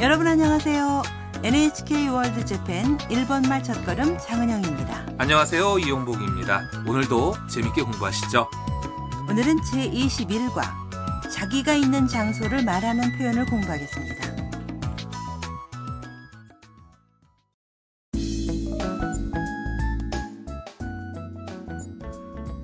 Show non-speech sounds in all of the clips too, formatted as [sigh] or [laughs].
여러분 안녕하세요. NHK 월드 재팬 일본말 첫걸음 장은영입니다. 안녕하세요. 이용복입니다. 오늘도 재밌게 공부하시죠. 오늘은 제21과 자기가 있는 장소를 말하는 표현을 공부하겠습니다.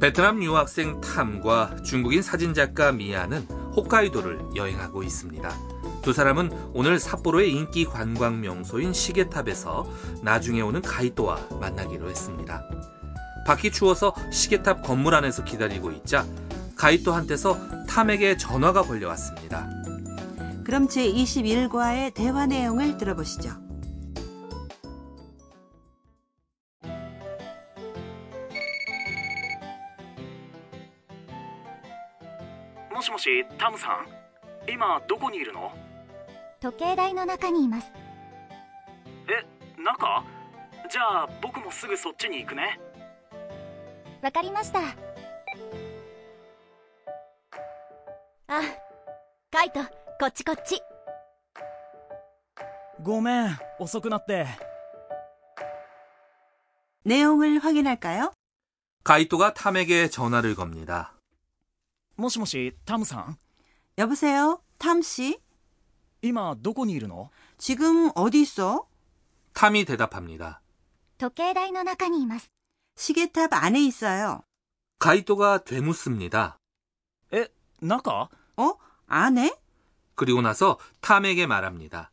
베트남 유학생 탐과 중국인 사진작가 미아는 홋카이도를 여행하고 있습니다. 두 사람은 오늘 삿포로의 인기 관광 명소인 시계탑에서 나중에 오는 가이토와 만나기로 했습니다. 밖이 추워서 시계탑 건물 안에서 기다리고 있자 가이토한테서 탐에게 전화가 걸려왔습니다. 그럼 제21과의 대화 내용을 들어보시죠. もしもしタムさん今どこにいるの 時計台の中にいますえ中じゃあ僕もすぐそっちに行くねわかりましたあカイトこっちこっちごめん遅くなって 내용을 확인할까요? 가이토가 탐에게 전화를 겁니다. もしもしタムさん 여보세요? 탐 씨? 今どこにいるの 지금 어디 있어? 탐이 대답합니다. 時計台の中にいます 시계탑 안에 있어요. 가이토가 되묻습니다. え中 어? 안에? 그리고 나서 탐에게 말합니다.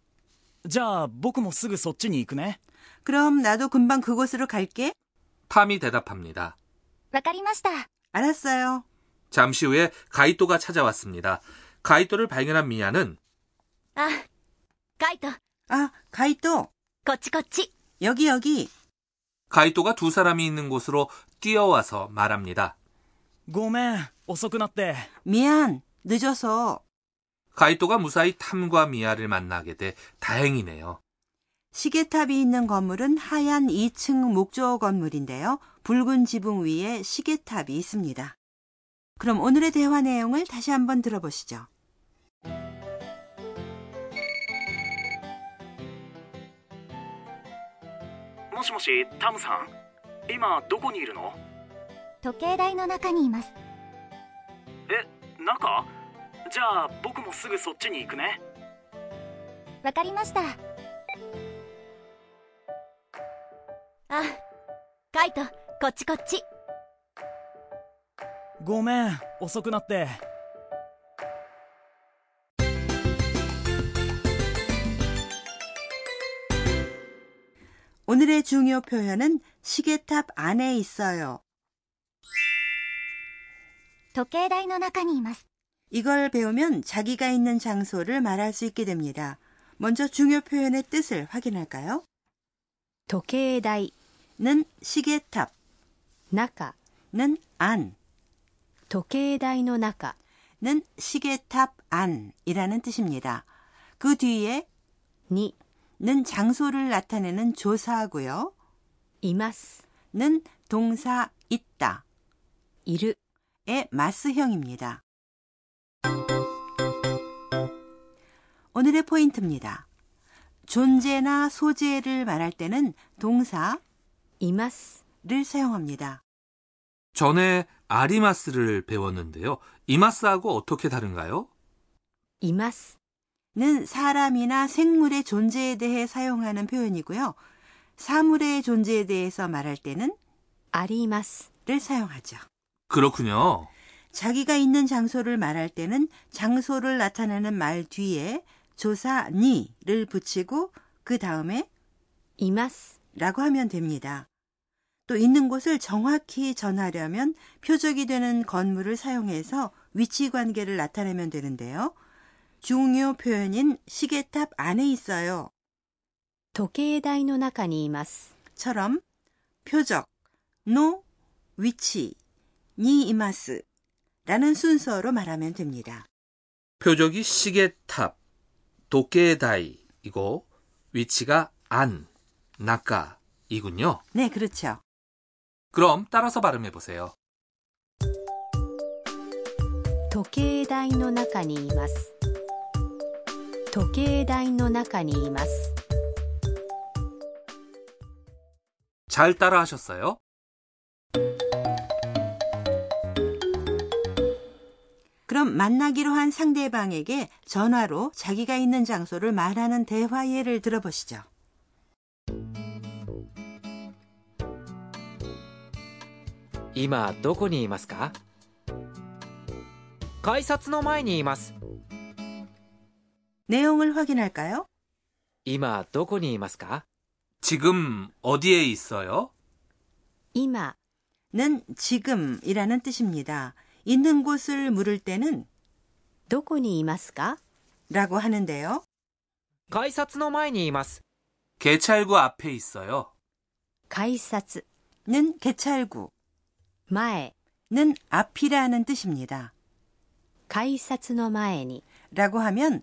じゃあ僕もすぐそっちに行くね 그럼 나도 금방 그곳으로 갈게. 탐이 대답합니다. わかりました 알았어요. 잠시 후에 가이토가 찾아왔습니다. 가이토를 발견한 미아는 아, 가이토. 아, 가이토. 거치 거치. 여기 여기. 가이토가 두 사람이 있는 곳으로 뛰어와서 말합니다. 고멘, 오소쿠나떼. 미안, 늦어서. 가이토가 무사히 탐과 미아를 만나게 돼 다행이네요. 시계탑이 있는 건물은 하얀 2층 목조 건물인데요. 붉은 지붕 위에 시계탑이 있습니다. 그럼 오늘의 대화 내용을 다시 한번 들어보시죠. もしもしタムさん。今どこにいるの？時計台の中にいます。え中？じゃあ僕もすぐそっちに行くね。わかりました。あカイトこっちこっち。ごめん遅くなって 오늘의 중요 표현은 시계탑 안에 있어요. 時計台の中にいます 이걸 배우면 자기가 있는 장소를 말할 수 있게 됩니다. 먼저 중요 표현의 뜻을 확인할까요? 時計台 는 시계탑, 中 는 안, 時計台の中 는 시계탑 안이라는 뜻입니다. 그 뒤에 に 는 장소를 나타내는 조사하고요. 이마스 는 동사 있다. 이르 의 마스형입니다. 오늘의 포인트입니다. 존재나 소재를 말할 때는 동사 이마스를 사용합니다. 전에 아리마스를 배웠는데요. 이마스하고 어떻게 다른가요? 이마스 는 사람이나 생물의 존재에 대해 사용하는 표현이고요. 사물의 존재에 대해서 말할 때는 あります 를 사용하죠. 그렇군요. 자기가 있는 장소를 말할 때는 장소를 나타내는 말 뒤에 조사 니를 붙이고 그 다음에 います 라고 하면 됩니다. 또 있는 곳을 정확히 전하려면 표적이 되는 건물을 사용해서 위치 관계를 나타내면 되는데요. 중요 표현인 시계탑 안에 있어요. 時計台の中にいます 처럼 표적, 노, 위치, 니 이마스 라는 순서로 말하면 됩니다. 표적이 시계탑, 도케다이이고 위치가 안, 나까이군요. 네, 그렇죠. 그럼 따라서 발음해 보세요. 時計台の中にいます 時計台の中にいます 잘 따라 하셨어요? 그럼 만나기로 한 상대방에게 전화로 자기가 있는 장소를 말하는 대화 예를 들어보시죠. 今どこにいますか改札の前にいます 내용을 확인할까요? 今どこにいますか 지금 어디에 있어요? 今 는 지금이라는 뜻입니다. 있는 곳을 물을 때는 どこにいますか 라고 하는데요. 改札の前にいます 개찰구 앞에 있어요. 改札 는 개찰구, 前 는 앞이라는 뜻입니다. 改札の前に 라고 하면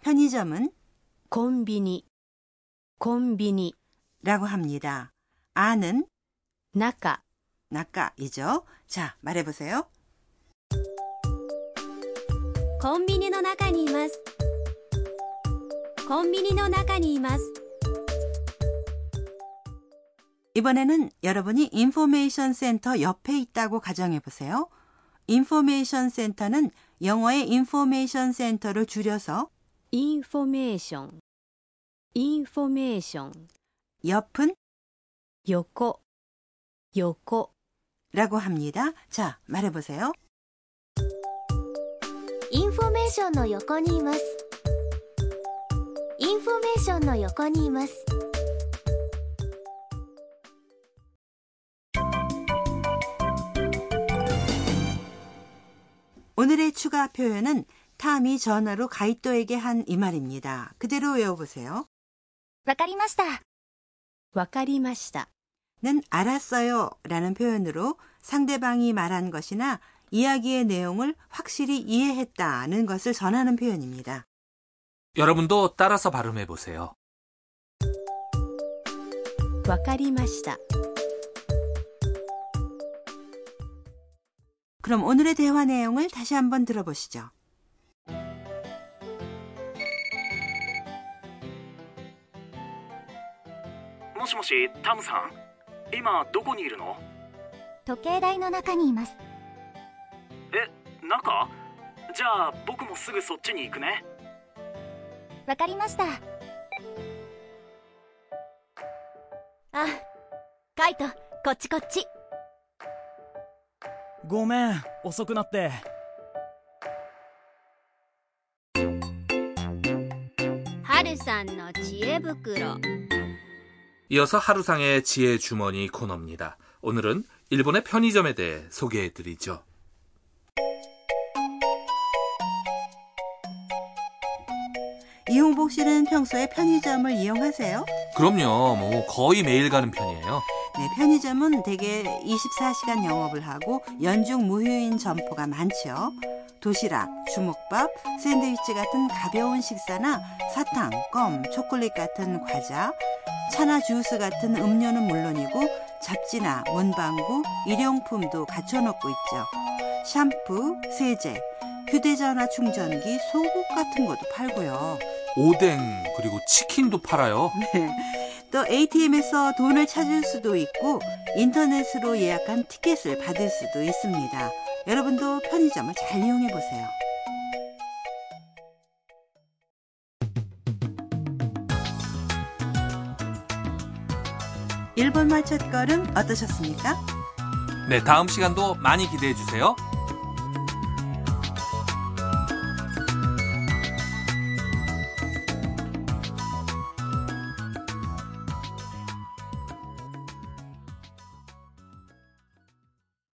편의점은 곤비니 곤비니 라고 합니다. 아는 나까 나까이죠. 자, 말해 보세요. 콤비니의 나가니 이마스. 곤비니의 나가니 이마스. 이번에는 여러분이 인포메이션 센터 옆에 있다고 가정해 보세요. 인포메이션 센터는 영어의 information center를 줄여서 인포메이션 인포메이션 옆은 요코 요코라고 합니다. 자, 말해 보세요. インフォメーションの横にいます. インフォメーションの横にいます. 오늘의 추가 표현은 탐이 전화로 가이토에게 한 이 말입니다. 그대로 외워보세요. わかりましたわかりました 는 알았어요 라는 표현으로 상대방이 말한 것이나 이야기의 내용을 확실히 이해했다는 것을 전하는 표현입니다. 여러분도 따라서 발음해보세요. わかりました 그럼 오늘의 대화 내용을 다시 한번 들어보시죠. もしもしタムさん？今どこにいるの？時計台の中にいます。え中？じゃあ僕もすぐそっちに行くね。わかりました。あカイトこっちこっち。ごめん遅くなって。はるさんの知恵袋 이어서 하루상의 지혜 주머니 코너입니다. 오늘은 일본의 편의점에 대해 소개해 드리죠. 이용복 씨는 평소에 편의점을 이용하세요? 그럼요, 뭐 거의 매일 가는 편이에요. 네, 편의점은 대개 24시간 영업을 하고 연중 무휴인 점포가 많죠. 도시락, 주먹밥, 샌드위치 같은 가벼운 식사나 사탕, 껌, 초콜릿 같은 과자, 차나 주스 같은 음료는 물론이고 잡지나 문방구, 일용품도 갖춰 놓고 있죠. 샴푸, 세제, 휴대전화 충전기, 속옷 같은 것도 팔고요. 오뎅 그리고 치킨도 팔아요. [laughs] 네. 또 ATM에서 돈을 찾을 수도 있고 인터넷으로 예약한 티켓을 받을 수도 있습니다. 여러분도 편의점을 잘 이용해 보세요. 일본말 첫걸음 어떠셨습니까? 네, 다음 시간도 많이 기대해 주세요.